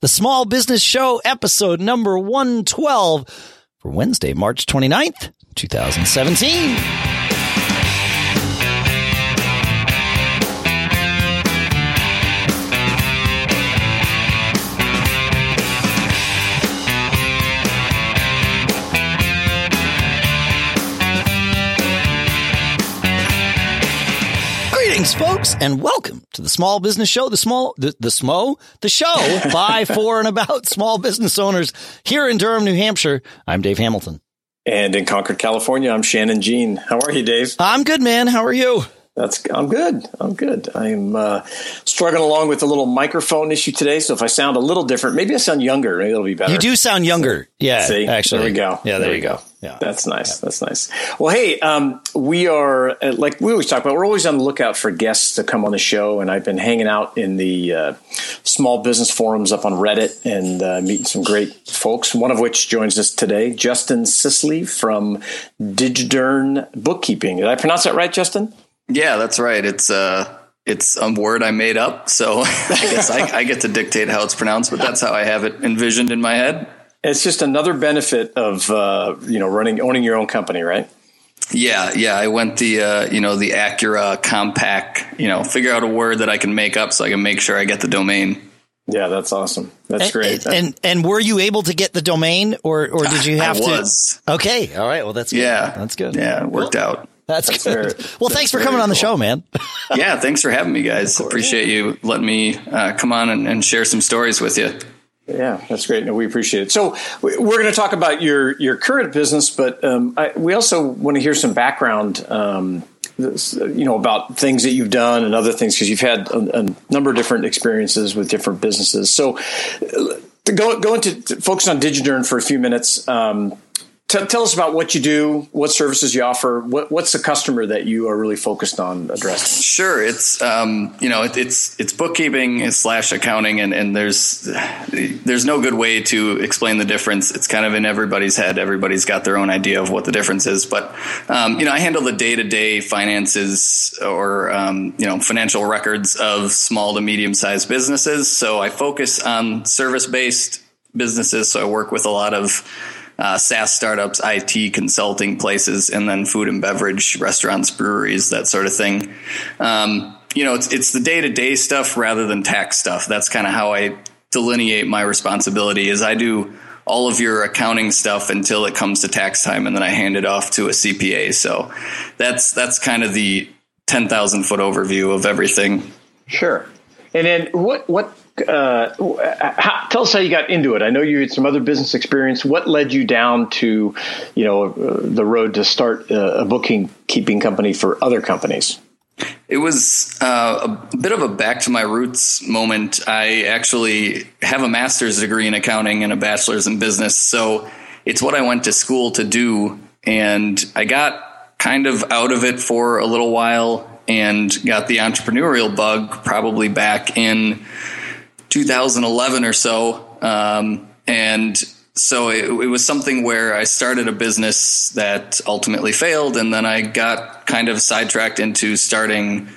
the Small Business Show, episode number 112 for Wednesday, March 29th, 2017. Folks, and welcome to the Small Business Show. The small, the, the SMO, the show by, for, and about small business owners here in Durham, New Hampshire. I'm Dave Hamilton. And in Concord, California, I'm Shannon Jean. How are you, Dave? I'm good, man. How are you? That's I'm good. I'm good. I'm uh, struggling along with a little microphone issue today. So if I sound a little different, maybe I sound younger. Maybe it'll be better. You do sound younger. Yeah. See, actually, there we go. Yeah, there, there you go. go. Yeah, that's nice. Yeah. That's nice. Well, hey, um, we are uh, like we always talk about. We're always on the lookout for guests to come on the show, and I've been hanging out in the uh, small business forums up on Reddit and uh, meeting some great folks. One of which joins us today, Justin Sisley from Digidern Bookkeeping. Did I pronounce that right, Justin? Yeah, that's right. It's uh it's a word I made up, so I guess I, I, get to dictate how it's pronounced, but that's how I have it envisioned in my head. It's just another benefit of uh, you know running owning your own company, right? Yeah, yeah. I went the uh, you know the Acura compact. You know, figure out a word that I can make up so I can make sure I get the domain. Yeah, that's awesome. That's and, great. And and were you able to get the domain, or or did you have I to? Was. Okay, all right. Well, that's good. yeah, that's good. Yeah, it worked well, out. That's, that's good. Very, well, thanks for coming on the show, man. yeah, thanks for having me, guys. Appreciate you letting me uh, come on and, and, share some stories with you. Yeah, that's great. No, we appreciate it. So we're going to talk about your your current business, but um, I, we also want to hear some background. Um, you know about things that you've done and other things because you've had a, a, number of different experiences with different businesses. So, to go go into to focus on Digidern for a few minutes. Um, Tell, tell, us about what you do, what services you offer. What, what's the customer that you are really focused on addressing? Sure, it's um, you know it, it's it's bookkeeping slash accounting, and, and there's there's no good way to explain the difference. It's kind of in everybody's head. Everybody's got their own idea of what the difference is. But um, you know, I handle the day to day finances or um, you know financial records of small to medium sized businesses. So I focus on service based businesses. So I work with a lot of uh, SaaS startups, IT consulting places, and then food and beverage, restaurants, breweries, that sort of thing. Um, you know, it's it's the day to day stuff rather than tax stuff. That's kind of how I delineate my responsibility. Is I do all of your accounting stuff until it comes to tax time, and then I hand it off to a CPA. So that's that's kind of the ten thousand foot overview of everything. Sure. And then what what uh, how, tell us how you got into it. I know you had some other business experience. What led you down to, you know, uh, the road to start a, a booking keeping company for other companies? It was uh, a bit of a back to my roots moment. I actually have a master's degree in accounting and a bachelor's in business, so it's what I went to school to do. And I got kind of out of it for a little while and got the entrepreneurial bug probably back in 2011 or so. Um, and so it, it, was something where I started a business that ultimately failed. And then I got kind of sidetracked into starting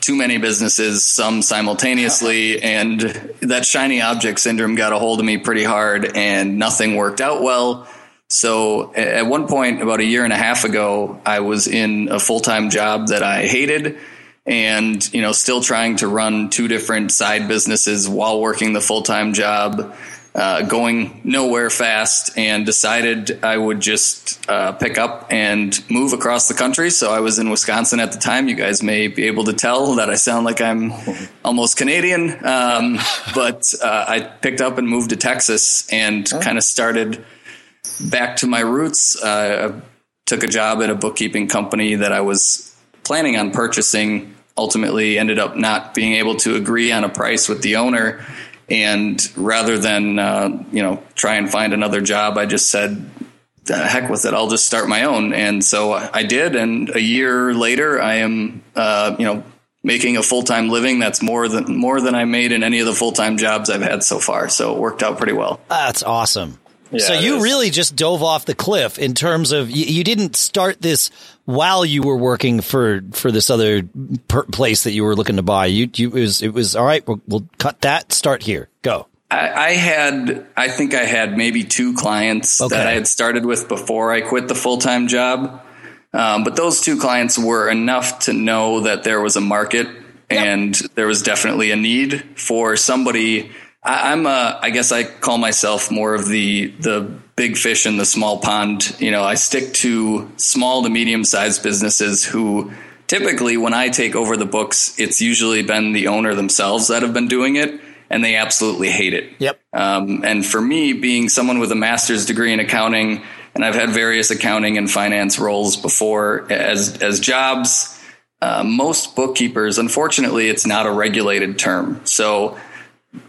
too many businesses, some simultaneously. And that shiny object syndrome got a hold of me pretty hard and nothing worked out well. So at one point, about a year and a half ago, I was in a full time job that I hated and you know still trying to run two different side businesses while working the full-time job uh, going nowhere fast and decided i would just uh, pick up and move across the country. So i was in wisconsin at the time. You guys may be able to tell that i sound like i'm almost canadian um, but uh, i picked up and moved to texas and oh. kind of started back to my roots. Uh, I took a job at a bookkeeping company that i was planning on purchasing ultimately ended up not being able to agree on a price with the owner. And rather than, uh, you know, try and find another job, I just said, heck with it, I'll just start my own. And so I did. And a year later, I am, uh, you know, making a full time living that's more than more than I made in any of the full time jobs I've had so far. So it worked out pretty well. That's awesome. Yeah, so you really just dove off the cliff in terms of you, you, didn't start this while you were working for for this other per- place that you were looking to buy. You, you it was it was all right. We'll, we'll cut that. Start here. Go. I, I had, I think I had maybe two clients Okay. that I had started with before I quit the full time job. Um, but those two clients were enough to know that there was a market and there was definitely a need for somebody. I, I'm a, I guess I call myself more of the the big fish in the small pond. You know, I stick to small to medium sized businesses who typically, when I take over the books, it's usually been the owner themselves that have been doing it, and they absolutely hate it. Yep. Um, and for me, being someone with a master's degree in accounting, and I've had various accounting and finance roles before as as jobs. Uh, most bookkeepers, unfortunately, it's not a regulated term. So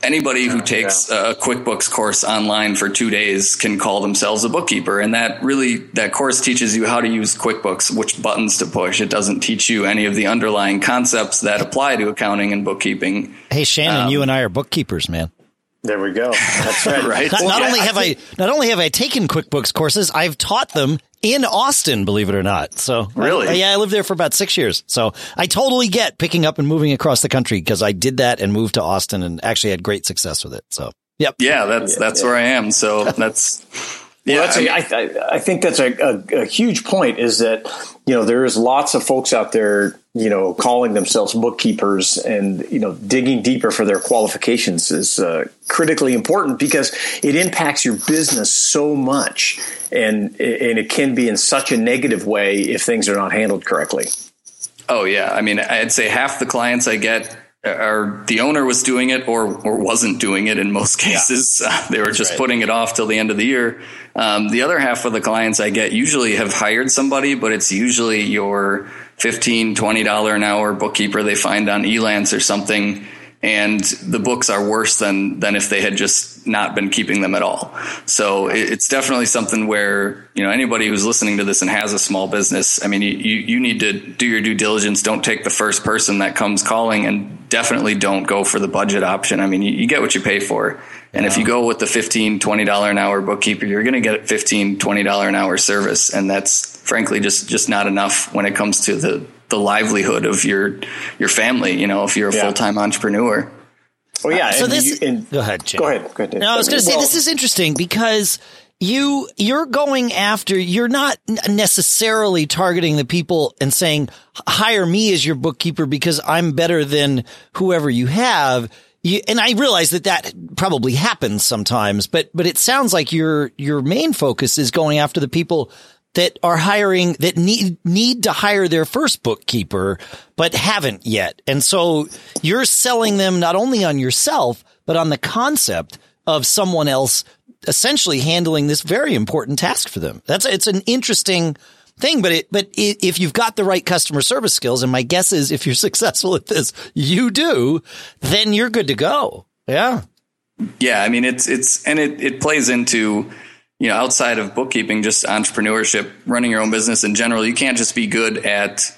anybody who takes a QuickBooks course online for two days can call themselves a bookkeeper, and that really that course teaches you how to use QuickBooks, which buttons to push. It doesn't teach you any of the underlying concepts that apply to accounting and bookkeeping. Hey Shannon, Um, you and I are bookkeepers, man. There we go. That's right. Right. Not, Well, not yeah, only I have I, think- not only have I taken QuickBooks courses, I've taught them in Austin, believe it or not. So Really? yeah, I lived there for about six years. So I totally get picking up and moving across the country because I did that and moved to Austin and actually had great success with it. So yep. Yeah, that's that's where I am. So that's Well, yeah. that's I mean- a, I, I think that's a, a, a huge point. Is that you know there is lots of folks out there you know calling themselves bookkeepers and you know digging deeper for their qualifications is uh, critically important because it impacts your business so much and and it can be in such a negative way if things are not handled correctly. Oh yeah, I mean, I'd say half the clients I get are the owner was doing it or or wasn't doing it in most cases. Uh, they were just right. putting it off till the end of the year. Um, the other half of the clients I get usually have hired somebody, but it's usually your $15, $20 an hour bookkeeper they find on Elance or something. And the books are worse than than if they had just not been keeping them at all. So it, it's definitely something where you know anybody who's listening to this and has a small business. I mean, you, you you need to do your due diligence. Don't take the first person that comes calling, and definitely don't go for the budget option. I mean, you, you get what you pay for. And if you go with the $15, $20 an hour bookkeeper, you're going to get $15, $20 an hour service. And that's frankly just, just not enough when it comes to the, the livelihood of your, your family. You know, if you're a Yeah. full-time entrepreneur. Oh yeah. So and this, you- and- go ahead. Jim. go ahead. Go ahead. No, I was going to say Well, this is interesting because you you're going after you're not necessarily targeting the people and saying hire me as your bookkeeper because I'm better than whoever you have. You, and I realize that that probably happens sometimes, but but it sounds like your your main focus is going after the people that are hiring that need need to hire their first bookkeeper but haven't yet. And so you're selling them not only on yourself but on the concept of someone else essentially handling this very important task for them. That's it's an interesting thing, but it but i if you've got the right customer service skills and my guess is if you're successful at this, you do, then you're good to go. Yeah. Yeah, I mean it's it's and it it plays into you know outside of bookkeeping, just entrepreneurship, running your own business in general. You can't just be good at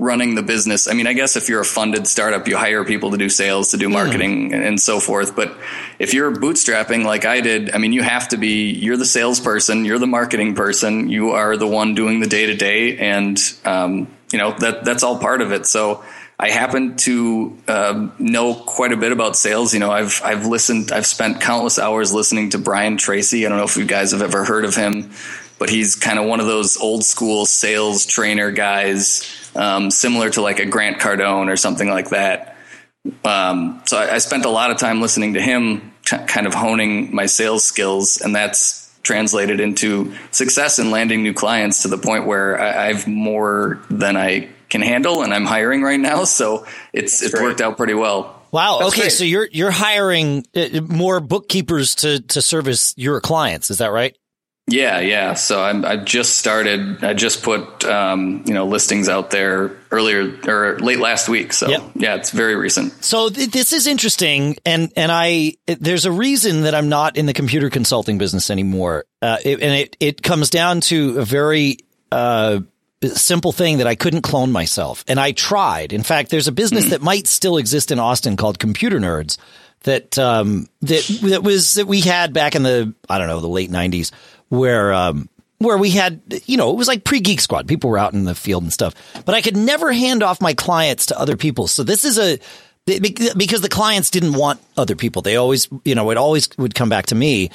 running the business. I mean, I guess if you're a funded startup, you hire people to do sales, to do marketing, and, and so forth. But if you're bootstrapping like I did, I mean, you have to be. You're the salesperson. You're the marketing person. You are the one doing the day to day, and um, you know that that's all part of it. So. I happen to um, know quite a bit about sales. You know, I've I've listened, I've spent countless hours listening to Brian Tracy. I don't know if you guys have ever heard of him, but he's kind of one of those old school sales trainer guys, um, similar to like a Grant Cardone or something like that. Um, so I, I spent a lot of time listening to him, t- kind of honing my sales skills, and that's translated into success in landing new clients to the point where I, I've more than I can handle, and I'm hiring right now. So it's it's great. worked out pretty well. Wow. That's okay, great. so you're you're hiring uh, more bookkeepers to to service your clients. Is that right? Yeah, yeah. So I'm, I've just started. I just put um, you know listings out there earlier or late last week. So Yep. yeah, it's very recent. So th- this is interesting, and and I there's a reason that I'm not in the computer consulting business anymore, uh, it, and it it comes down to a very uh, simple thing that I couldn't clone myself, and I tried. In fact, there's a business that might still exist in Austin called Computer Nerds that um, that that was that we had back in the I don't know the late '90s where. Um, where we had, you know, it was like pre Geek Squad. People were out in the field and stuff, but I could never hand off my clients to other people. So this is a because the clients didn't want other people. They always, you know, it always would come back to me,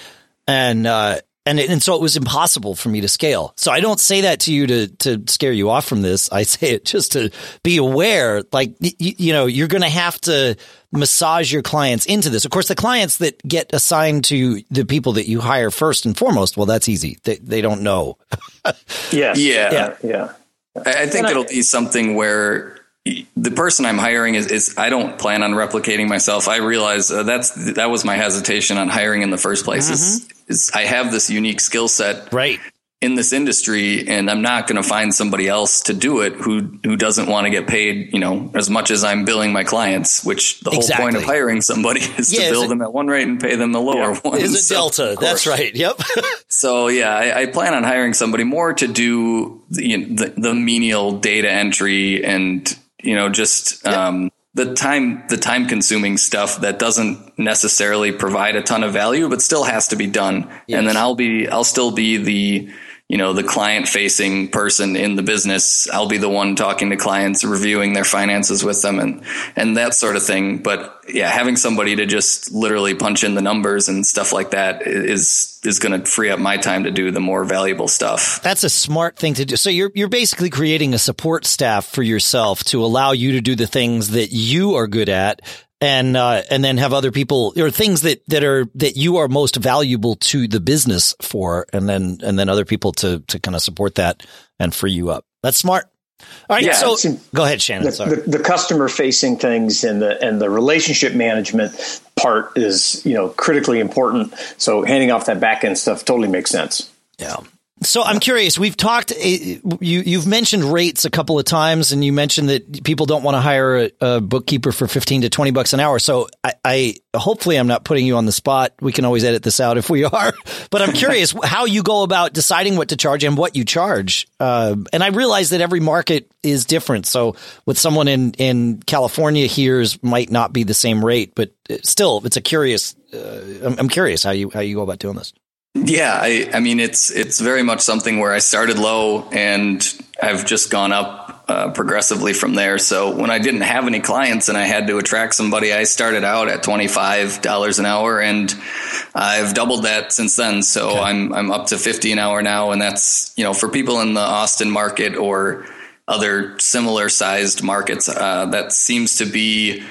and uh, and and so it was impossible for me to scale. So I don't say that to you to to scare you off from this. I say it just to be aware. Like you, you know, you're going to have to massage your clients into this. Of course, the clients that get assigned to the people that you hire first and foremost, well, that's easy. They they don't know. yes. Yeah. Yeah. Yeah. I think it'll be something where the person I'm hiring is, is, I don't plan on replicating myself. I realize uh, that's that was my hesitation on hiring in the first place. Mm-hmm. Is, is I have this unique skill set, right, in this industry, and I'm not going to find somebody else to do it who who doesn't want to get paid, you know, as much as I'm billing my clients. Which the exactly. whole point of hiring somebody is yeah, to bill them at one rate and pay them the lower yeah, one. Is a so, delta? That's right. Yep. so yeah, I, I, plan on hiring somebody more to do the, you know, the, the menial data entry and you know, just um, the time the time consuming stuff that doesn't necessarily provide a ton of value, but still has to be done. Yes. And then I'll be I'll still be the you know the client facing person in the business i'll be the one talking to clients reviewing their finances with them and and that sort of thing. But yeah having somebody to just literally punch in the numbers and stuff like that is is going to free up my time to do the more valuable stuff. That's a smart thing to do. So you're you're basically creating a support staff for yourself to allow you to do the things that you are good at and uh, and then have other people or things that that are that you are most valuable to the business for, and then and then other people to to kind of support that and free you up. That's smart. All right, yeah, so go ahead, Shannon. The, the, the, customer facing things and the and the relationship management part is you know critically important. So handing off that back end stuff totally makes sense. Yeah. So I'm curious. We've talked. Eh, you you've mentioned rates a couple of times, and you mentioned that people don't want to hire a, a bookkeeper for 15 to 20 bucks an hour. So I, I, hopefully I'm not putting you on the spot. We can always edit this out if we are. But I'm curious how you go about deciding what to charge and what you charge. Uh, and I realize that every market is different. So with someone in in California here's might not be the same rate, but still, it's a curious. Uh, I'm, I'm curious how you how you go about doing this. Yeah, I, I mean it's it's very much something where I started low and I've just gone up uh, progressively from there. So when I didn't have any clients and I had to attract somebody, I started out at twenty five dollars an hour, and I've doubled that since then. So okay. I'm I'm up to fifty an hour now, and that's you know for people in the Austin market or other similar sized markets, uh, that seems to be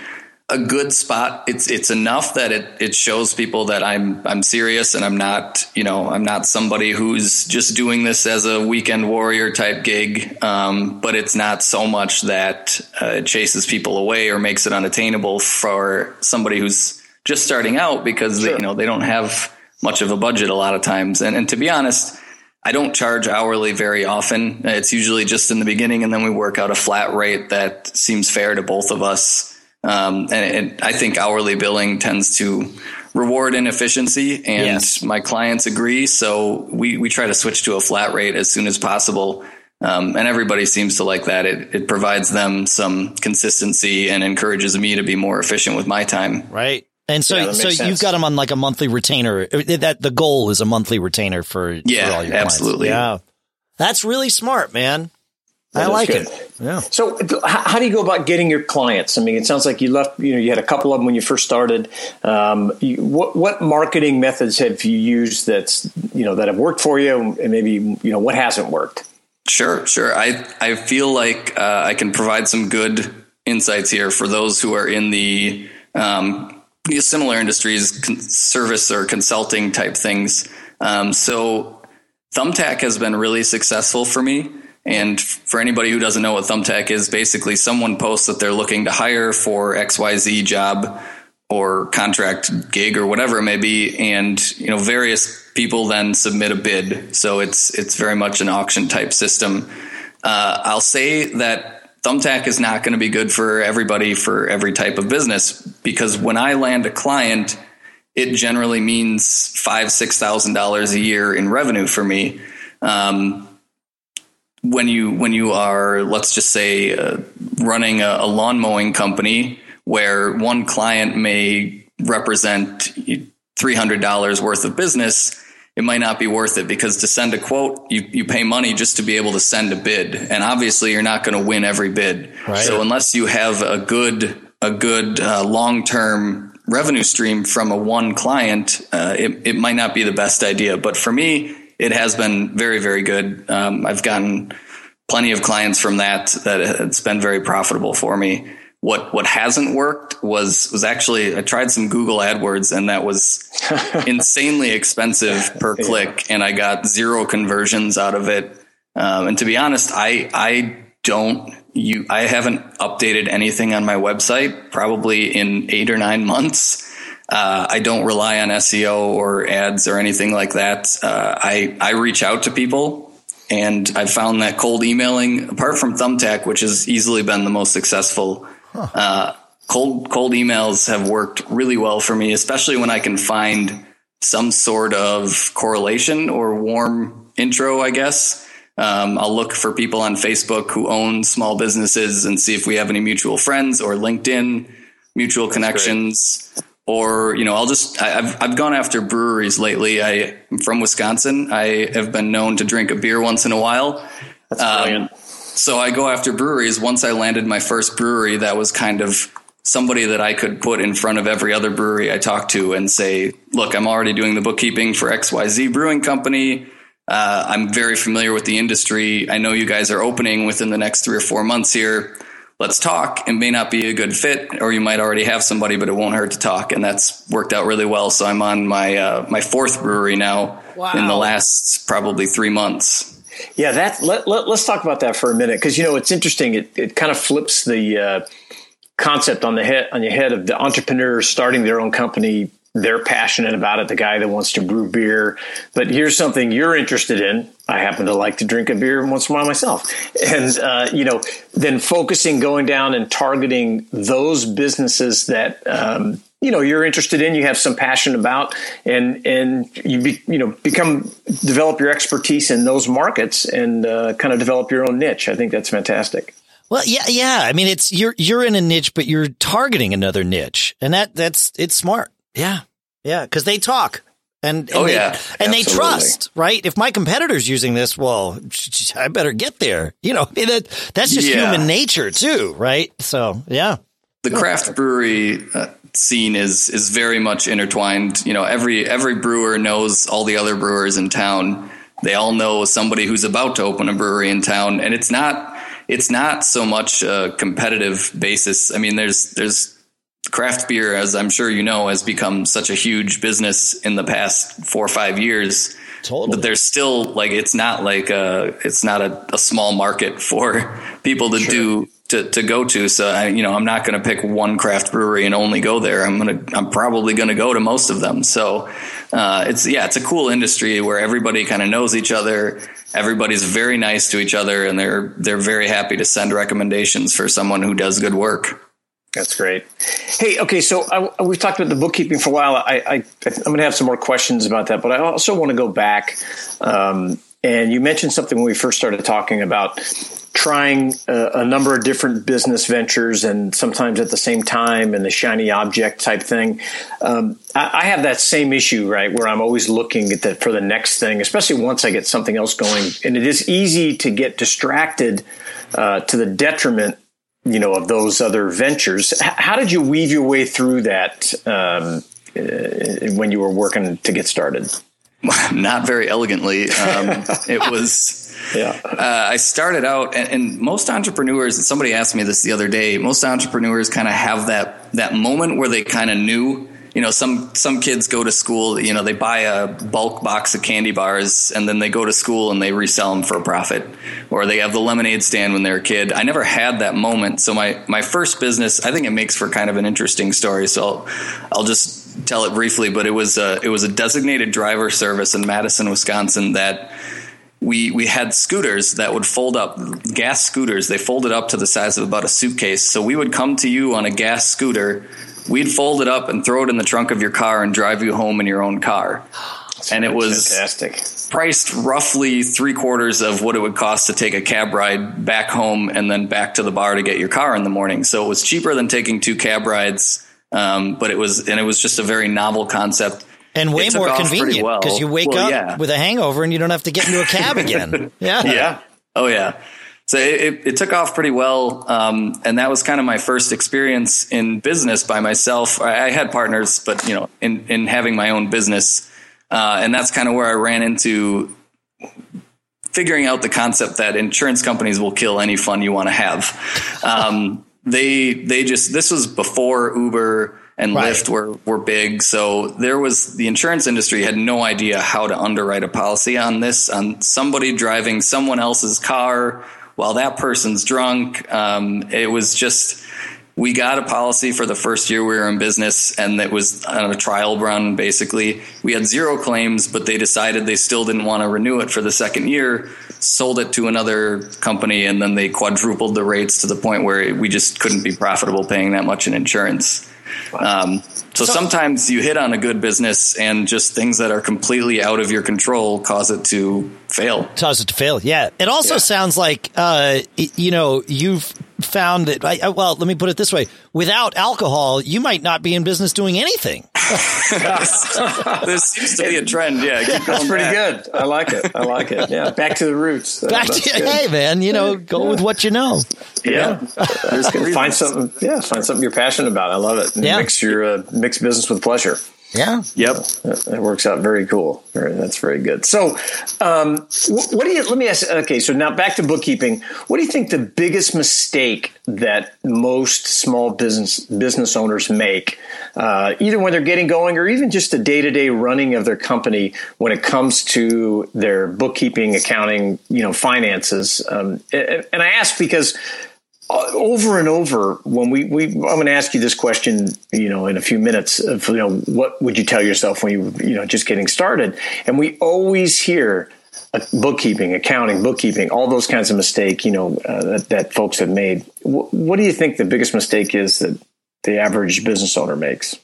a good spot. It's it's enough that it it shows people that I'm I'm serious and I'm not you know I'm not somebody who's just doing this as a weekend warrior type gig. Um, but it's not so much that uh, it chases people away or makes it unattainable for somebody who's just starting out because sure. they, you know they don't have much of a budget a lot of times. And and to be honest. I don't charge hourly very often. It's usually just in the beginning, and then we work out a flat rate that seems fair to both of us. Um, and, and, I think hourly billing tends to reward inefficiency, and yes. my clients agree. So we, we try to switch to a flat rate as soon as possible. Um, and everybody seems to like that. It, it provides them some consistency and encourages me to be more efficient with my time. Right. And so, yeah, so sense. you've got them on like a monthly retainer. That the goal is a monthly retainer for, yeah, for all your absolutely. Clients. Yeah. That's really smart, man. That I like good. it. Yeah. So, how do you go about getting your clients? I mean, it sounds like you left. You know, you had a couple of them when you first started. Um, you, what what marketing methods have you used that's you know that have worked for you, and maybe you know what hasn't worked? Sure, sure. I I feel like uh, I can provide some good insights here for those who are in the um, similar industries, service or consulting type things. Um, so, Thumbtack has been really successful for me. And for anybody who doesn't know what Thumbtack is, basically someone posts that they're looking to hire for XYZ job or contract gig or whatever it may be. And, you know, various people then submit a bid. So it's, it's very much an auction type system. Uh, I'll say that Thumbtack is not going to be good for everybody for every type of business because when I land a client, it generally means five, six thousand dollars a year in revenue for me. Um, when you when you are let's just say uh, running a, a, lawn mowing company where one client may represent $300 worth of business it might not be worth it because to send a quote you, you pay money just to be able to send a bid and obviously you're not going to win every bid right. so unless you have a good a good uh, long term revenue stream from a one client, uh, it, it might not be the best idea. But for me, it has been very, very good. Um, I've gotten plenty of clients from that that it's been very profitable for me. What what hasn't worked was was actually I tried some Google AdWords and that was insanely expensive per click, and I got zero conversions out of it. Um, and to be honest, I I don't you I haven't updated anything on my website probably in eight or nine months. Uh, I don't rely on SEO or ads or anything like that. Uh, I I reach out to people, and I've found that cold emailing, apart from Thumbtack, which has easily been the most successful, huh. uh, cold cold emails have worked really well for me, especially when I can find some sort of correlation or warm intro. I guess um, I'll look for people on Facebook who own small businesses and see if we have any mutual friends or LinkedIn mutual That's connections. Great or you know i'll just I, have i've gone after breweries lately. I am from wisconsin. I have been known to drink a beer once in a while. That's brilliant. Um, so i go after breweries. Once i landed my first brewery that was kind of somebody that i could put in front of every other brewery i talked to and say look i'm already doing the bookkeeping for xyz brewing company. Uh, i'm very familiar with the industry. I know you guys are opening within the next three or four months here let's talk. It may not be a good fit, or you might already have somebody, but it won't hurt to talk. And that's worked out really well. So I'm on my uh, my fourth brewery now wow. in the last probably three months. Yeah, that let, let us talk about that for a minute because you know it's interesting. It it kind of flips the uh, concept on the head on your head of the entrepreneur starting their own company they're passionate about it, the guy that wants to brew beer. But here's something you're interested in. I happen to like to drink a beer once in a while myself. And, uh, you know, then focusing, going down and targeting those businesses that, um, you know, you're interested in, you have some passion about, and, and you, be, you know, become, develop your expertise in those markets and uh, kind of develop your own niche. I think that's fantastic. Well, yeah, yeah. I mean, it's you're you're in a niche, but you're targeting another niche, and that that's it's smart. Yeah. Yeah. Cause they talk. And, and oh, they, yeah. And Absolutely. they trust, right? If my competitor's using this, well, I better get there. You know, that, that's just yeah. human nature too, right? So, yeah. The craft brewery uh, scene is is very much intertwined. You know, every every brewer knows all the other brewers in town. They all know somebody who's about to open a brewery in town, and it's not it's not so much a competitive basis. I mean, there's there's craft beer, as I'm sure you know, has become such a huge business in the past four or five years. Totally. But there's still like it's not like a it's not a, a small market for people to sure. do to, to go to. So I, you know, I'm not going to pick one craft brewery and only go there. I'm gonna I'm probably going to go to most of them. So uh, it's yeah, it's a cool industry where everybody kind of knows each other. Everybody's very nice to each other, and they're they're very happy to send recommendations for someone who does good work. That's great. Hey, okay, so I, we've talked about the bookkeeping for a while. I, I, am going to have some more questions about that, but I also want to go back. Um, and you mentioned something when we first started talking about trying a, a, number of different business ventures and sometimes at the same time and the shiny object type thing. Um, I, I, have that same issue, right, where I'm always looking at the, for the next thing, especially once I get something else going. And it is easy to get distracted uh, to the detriment you know of those other ventures. How did you weave your way through that um, uh, when you were working to get started? Not very elegantly. Um, it was. Yeah. Uh, I started out, and, and, most entrepreneurs. And somebody asked me this the other day. Most entrepreneurs kind of have that that moment where they kind of knew you know some some kids go to school you know they buy a bulk box of candy bars and then they go to school and they resell them for a profit. Or they have the lemonade stand when they're a kid. I never had that moment. So my my first business i think it makes for kind of an interesting story. So i'll, I'll just tell it briefly but it was a, it was a designated driver service in madison wisconsin that we we had scooters that would fold up gas scooters. They folded up to the size of about a suitcase. So we would come to you on a gas scooter we'd fold it up and throw it in the trunk of your car and drive you home in your own car. and it was fantastic. priced roughly three quarters of what it would cost to take a cab ride back home and then back to the bar to get your car in the morning. So it was cheaper than taking two cab rides. Um, but it was, and it was just a very novel concept and way more convenient because well. you wake well, up yeah. with a hangover and you don't have to get into a cab again. yeah. Yeah. Oh yeah. So it, it, took off pretty well. Um, and that was kind of my first experience in business by myself. I, I had partners, but you know, in, in having my own business. Uh, and that's kind of where I ran into figuring out the concept that insurance companies will kill any fun you want to have. Um, they, they just, this was before Uber and right. Lyft were, were big. So there was the insurance industry had no idea how to underwrite a policy on this, on somebody driving someone else's car while that person's drunk. Um, it was just, we got a policy for the first year we were in business and it was on a trial run basically we had zero claims but they decided they still didn't want to renew it for the second year sold it to another company and then they quadrupled the rates to the point where we just couldn't be profitable paying that much in insurance um, so, so, sometimes you hit on a good business and just things that are completely out of your control cause it to fail. Cause it to fail. Yeah. It also yeah. sounds like, uh, you know, you've found that, I, well, let me put it this way. Without alcohol, you might not be in business doing anything. this seems to be a trend. Yeah. That's pretty back. good. I like it. I like it. Yeah. Back to the roots. Back to, hey man, you know, go yeah. with what you know. Yeah. yeah. find something. Yeah. Find something you're passionate about. I love it. Yeah. Mix your, uh, mix business with pleasure. Yeah. Yep. That works out very cool. That's very good. So, um, what do you, let me ask, okay, so now back to bookkeeping. What do you think the biggest mistake that most small business, business owners make, uh, either when they're getting going or even just the day to day running of their company when it comes to their bookkeeping, accounting, you know, finances? Um, and I ask because, over and over when we, we I'm going to ask you this question, you know, in a few minutes of, you know, what would you tell yourself when you, you know, just getting started? And we always hear uh, bookkeeping, accounting, bookkeeping, all those kinds of mistake, you know, uh, that, that folks have made. W- what do you think the biggest mistake is that the average business owner makes?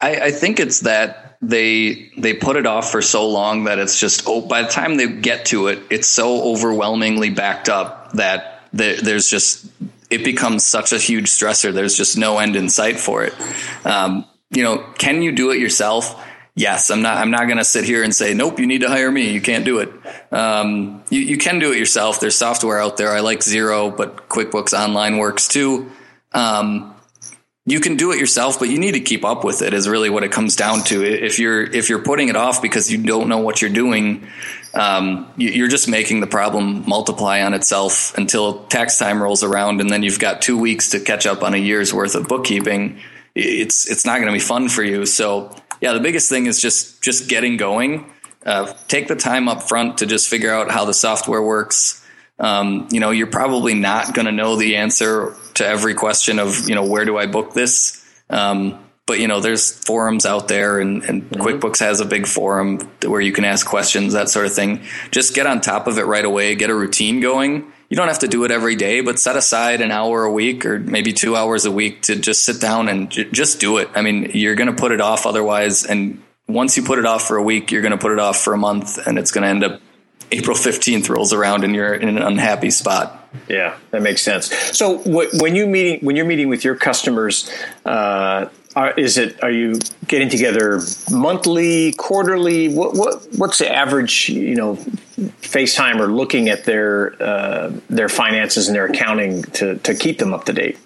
I, I think it's that they they put it off for so long that it's just oh by the time they get to it, it's so overwhelmingly backed up that there's just it becomes such a huge stressor. There's just no end in sight for it. Um, you know, can you do it yourself? Yes, I'm not. I'm not going to sit here and say, "Nope, you need to hire me." You can't do it. Um, you, you can do it yourself. There's software out there. I like Xero, but QuickBooks Online works too. Um, you can do it yourself, but you need to keep up with it. Is really what it comes down to. If you're if you're putting it off because you don't know what you're doing, um, you're just making the problem multiply on itself until tax time rolls around, and then you've got two weeks to catch up on a year's worth of bookkeeping. It's it's not going to be fun for you. So yeah, the biggest thing is just just getting going. Uh, take the time up front to just figure out how the software works. Um, you know, you're probably not going to know the answer to every question of you know where do I book this. Um, but you know, there's forums out there, and, and mm-hmm. QuickBooks has a big forum where you can ask questions, that sort of thing. Just get on top of it right away. Get a routine going. You don't have to do it every day, but set aside an hour a week or maybe two hours a week to just sit down and j- just do it. I mean, you're going to put it off otherwise, and once you put it off for a week, you're going to put it off for a month, and it's going to end up April 15th rolls around and you're in an unhappy spot. Yeah, that makes sense. So when you meeting when you're meeting with your customers, uh, are, is it? Are you getting together monthly, quarterly? What, what what's the average? You know, or looking at their uh, their finances and their accounting to to keep them up to date.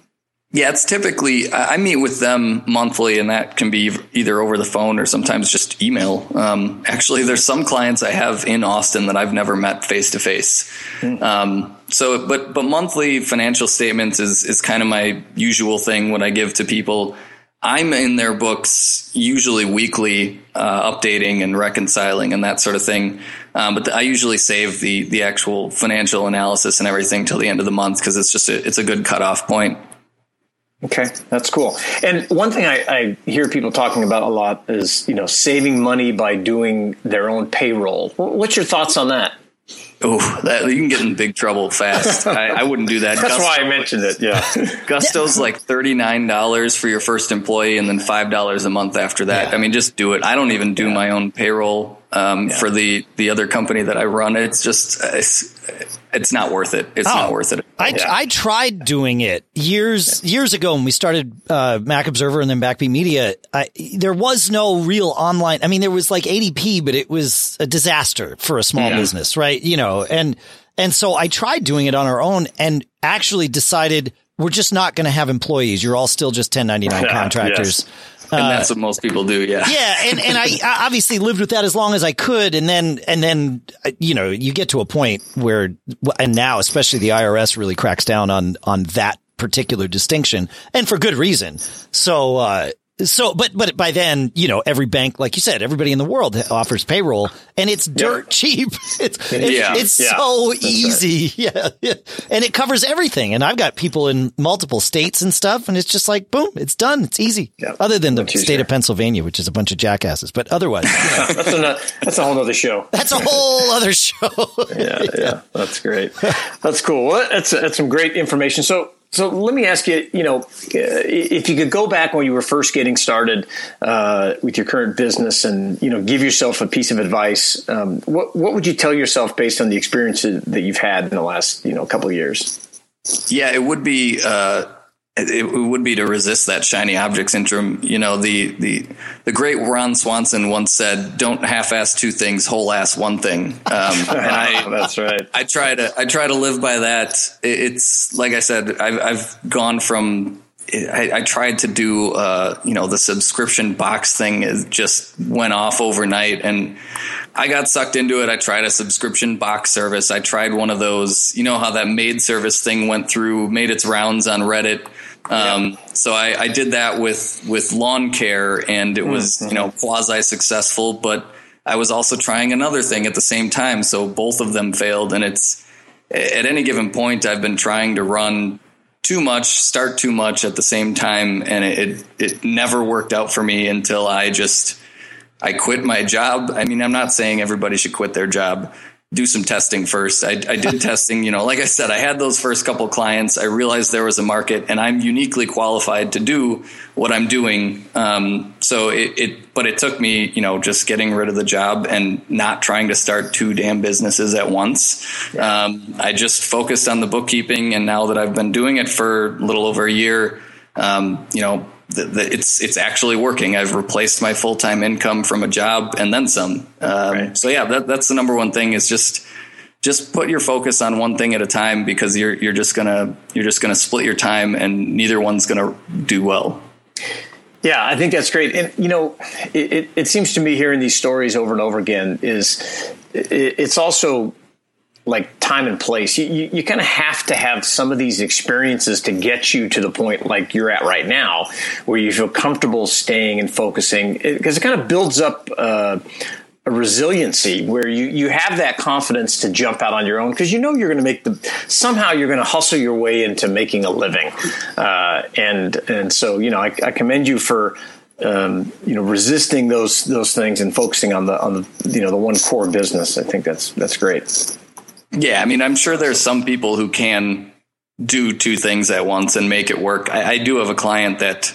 Yeah, it's typically I meet with them monthly, and that can be either over the phone or sometimes just email. Um, actually, there's some clients I have in Austin that I've never met face to face. So, but but monthly financial statements is is kind of my usual thing. What I give to people I'm in their books usually weekly, uh, updating and reconciling and that sort of thing. Um, but the, I usually save the the actual financial analysis and everything till the end of the month because it's just a, it's a good cutoff point. Okay, that's cool. And one thing I, I, hear people talking about a lot is you know saving money by doing their own payroll. What's your thoughts on that? Oh, that you can get in big trouble fast. I, I wouldn't do that. That's Gusto, why I mentioned it. Yeah, Gusto's like thirty nine dollars for your first employee, and then five dollars a month after that. Yeah. I mean, just do it. I don't even do yeah. my own payroll um, for the the other company that I run. It's just it's, it's not worth it. It's oh, not worth it. I, yeah. I tried doing it years years ago when we started uh, Mac Observer and then Backbeat Media. I, there was no real online. I mean, there was like ADP, but it was a disaster for a small yeah. business, right? You know, and And so I tried doing it on our own and actually decided we're just not going to have employees. You're all still just 1099 contractors. Yes. And uh, that's what most people do. Yeah. Yeah. And, and I, I obviously lived with that as long as I could. And then, and then, you know, you get to a point where, and now especially the IRS really cracks down on, on that particular distinction and for good reason. So, uh, so, but, but by then, you know, every bank, like you said, everybody in the world offers payroll and it's dirt yeah. cheap. It's, it's, yeah. it's yeah. so That's easy. Right. Yeah. And it covers everything. And I've got people in multiple states and stuff. And it's just like, boom, it's done. It's easy. Other than the state of Pennsylvania, which is a bunch of jackasses, but otherwise, that's, a, that's a whole other show. That's a whole other show. yeah, yeah. That's great. That's cool. Well, that's, that's some great information. So, so let me ask you, you know, if you could go back when you were first getting started uh, with your current business and, you know, give yourself a piece of advice, um, what, what would you tell yourself based on the experiences that you've had in the last, you know, couple of years? Yeah, it would be uh, it would be to resist that shiny object syndrome. You know, the the the great Ron Swanson once said, "Don't half-ass two things, whole-ass one thing." Um, and I, that's right. I try to I try to live by that. It's like I said, I've, I've gone from. I, I tried to do, uh, you know, the subscription box thing. It just went off overnight, and I got sucked into it. I tried a subscription box service. I tried one of those. You know how that maid service thing went through, made its rounds on Reddit um, So I, I, did that with with lawn care, and it was mm-hmm. you know quasi successful. But I was also trying another thing at the same time, so both of them failed. And it's at any given point, I've been trying to run too much, start too much at the same time, and it, it, it never worked out for me until I just I quit my job. I mean, I'm not saying everybody should quit their job, do some testing first. I, I did testing, you know, like I said, I had those first couple clients. I realized there was a market and I'm uniquely qualified to do what I'm doing. Um, so it, it, but it took me, you know, just getting rid of the job and not trying to start two damn businesses at once. Yeah. Um, I just focused on the bookkeeping. And now that I've been doing it for a little over a year, um, you know, the, the, it's it's actually working. I've replaced my full time income from a job and then some. Um, right. So yeah, that, that's the number one thing is just just put your focus on one thing at a time because you're you're just gonna you're just gonna split your time and neither one's gonna do well. Yeah, I think that's great. And you know, it, it, it seems to me hearing these stories over and over again is it, it's also like time and place. You, you, you kind of have to have some of these experiences to get you to the point like you're at right now, where you feel comfortable staying and focusing, because it, it, kind of builds up uh, a resiliency where you, you have that confidence to jump out on your own because you know you're going to make the somehow you're going to hustle your way into making a living, uh, and and so you know I, I commend you for. Um, you know, resisting those those things and focusing on the on the you know the one core business. I think that's that's great. Yeah, I mean, I'm sure there's some people who can do two things at once and make it work. I, I do have a client that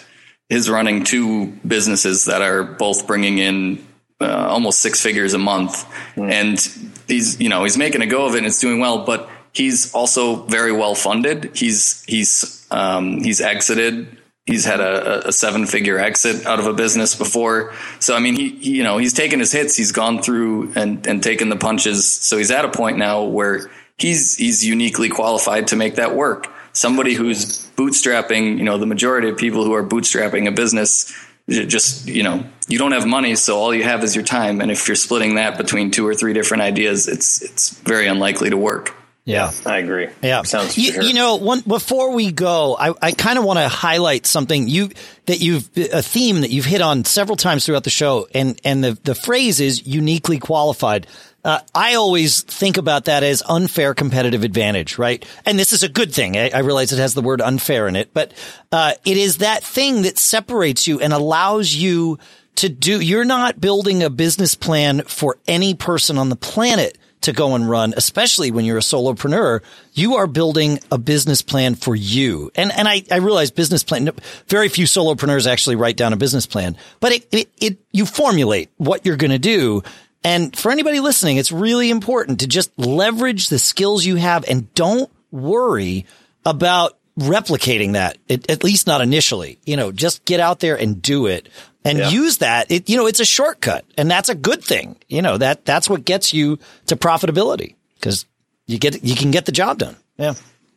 is running two businesses that are both bringing in uh, almost six figures a month, mm. and he's you know he's making a go of it and it's doing well, but he's also very well funded. He's he's um, he's exited he's had a, a, seven figure exit out of a business before. So I mean, he, he, you know he's taken his hits, he's gone through and and taken the punches. So he's at a point now where he's he's uniquely qualified to make that work. Somebody who's bootstrapping, you know, the majority of people who are bootstrapping a business just you know you don't have money so all you have is your time and if you're splitting that between two or three different ideas it's it's very unlikely to work yeah, I agree. Yeah, sounds. You, sure. you, know, one before we go, I, I kind of want to highlight something you that you've a theme that you've hit on several times throughout the show, and and the the phrase is uniquely qualified. Uh, I always think about that as unfair competitive advantage, right? And this is a good thing. I, I realize it has the word unfair in it, but uh, it is that thing that separates you and allows you to do. You're not building a business plan for any person on the planet to go and run, especially when you're a solopreneur, you are building a business plan for you. And, and I, I realize business plan, very few solopreneurs actually write down a business plan, but it, it, it you formulate what you're going to do. And for anybody listening, it's really important to just leverage the skills you have and don't worry about replicating that, at least not initially. You know, just get out there and do it and yeah. use that. It, you know, it's a shortcut and that's a good thing. You know, that, that's what gets you to profitability because you get you can get the job done. Yeah,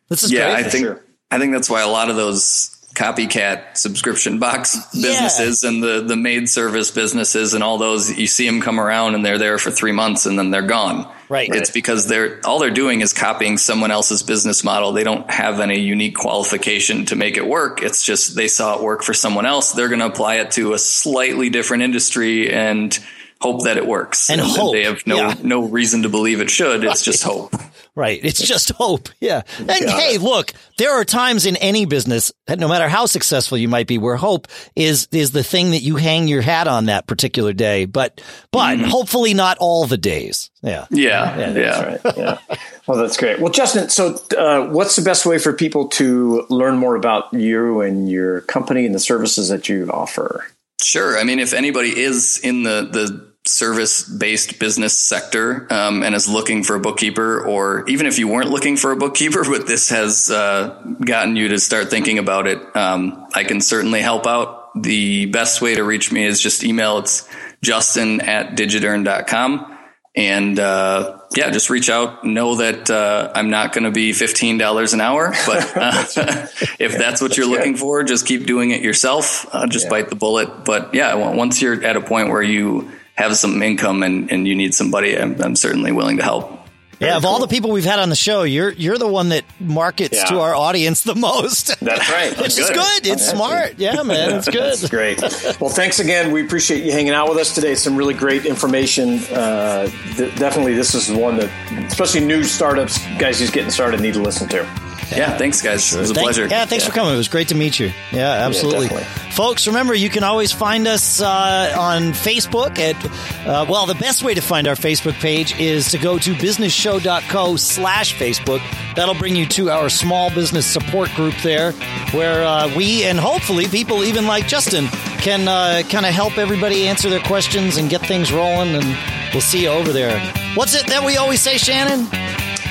this is yeah. great. I think sure. I think that's why a lot of those copycat subscription box businesses and the the maid service businesses and all those you see them come around and they're there for three months and then they're gone. Right. It's because they're all they're doing is copying someone else's business model. They don't have any unique qualification to make it work. It's just they saw it work for someone else. They're going to apply it to a slightly different industry and hope that it works. And hope, they have no yeah. no reason to believe it should. It's just hope. Right. It's just hope. Yeah. And Got hey, look, there are times in any business, no matter how successful you might be, where hope is, is the thing that you hang your hat on that particular day. But, but hopefully not all the days. Yeah. Yeah, yeah. That's right. Yeah. Well, that's great. Well, Justin, so uh, what's the best way for people to learn more about you and your company and the services that you offer? Sure. I mean, if anybody is in the the service based business sector um, and is looking for a bookkeeper, or even if you weren't looking for a bookkeeper, but this has uh, gotten you to start thinking about it, um, I can certainly help out. The best way to reach me is just email. It's justin at digidern.com. And uh, yeah, just reach out. Know that uh, I'm not going to be fifteen dollars an hour, but uh, if that's what you're looking for, just keep doing it yourself. Uh, just Yeah. bite the bullet. But yeah, once you're at a point where you have some income and, and you need somebody, I'm, I'm certainly willing to help. Yeah. Of all the people we've had on the show, you're, you're the one that markets Yeah. to our audience the most. That's right. Which is good. It's That's smart. Yeah, man. It's good. That's great. Well, thanks again. We appreciate you hanging out with us today. Some really great information. Uh, th- definitely, this is one that, especially new startups, guys who's getting started, need to listen to. Yeah, thanks, guys. It was a Thank- pleasure. Yeah, thanks for coming. It was great to meet you. Yeah, absolutely. definitely. Folks, remember, you can always find us uh, on Facebook at, uh, well, the best way to find our Facebook page is to go to businessshow.co slash Facebook. That'll bring you to our small business support group there where uh, we and hopefully people even like Justin can uh, kind of help everybody answer their questions and get things rolling. And we'll see you over there. What's it that we always say, Shannon?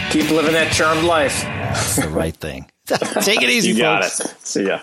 Keep living that charmed life. That's the right thing. Take it easy, You got folks. it. See ya.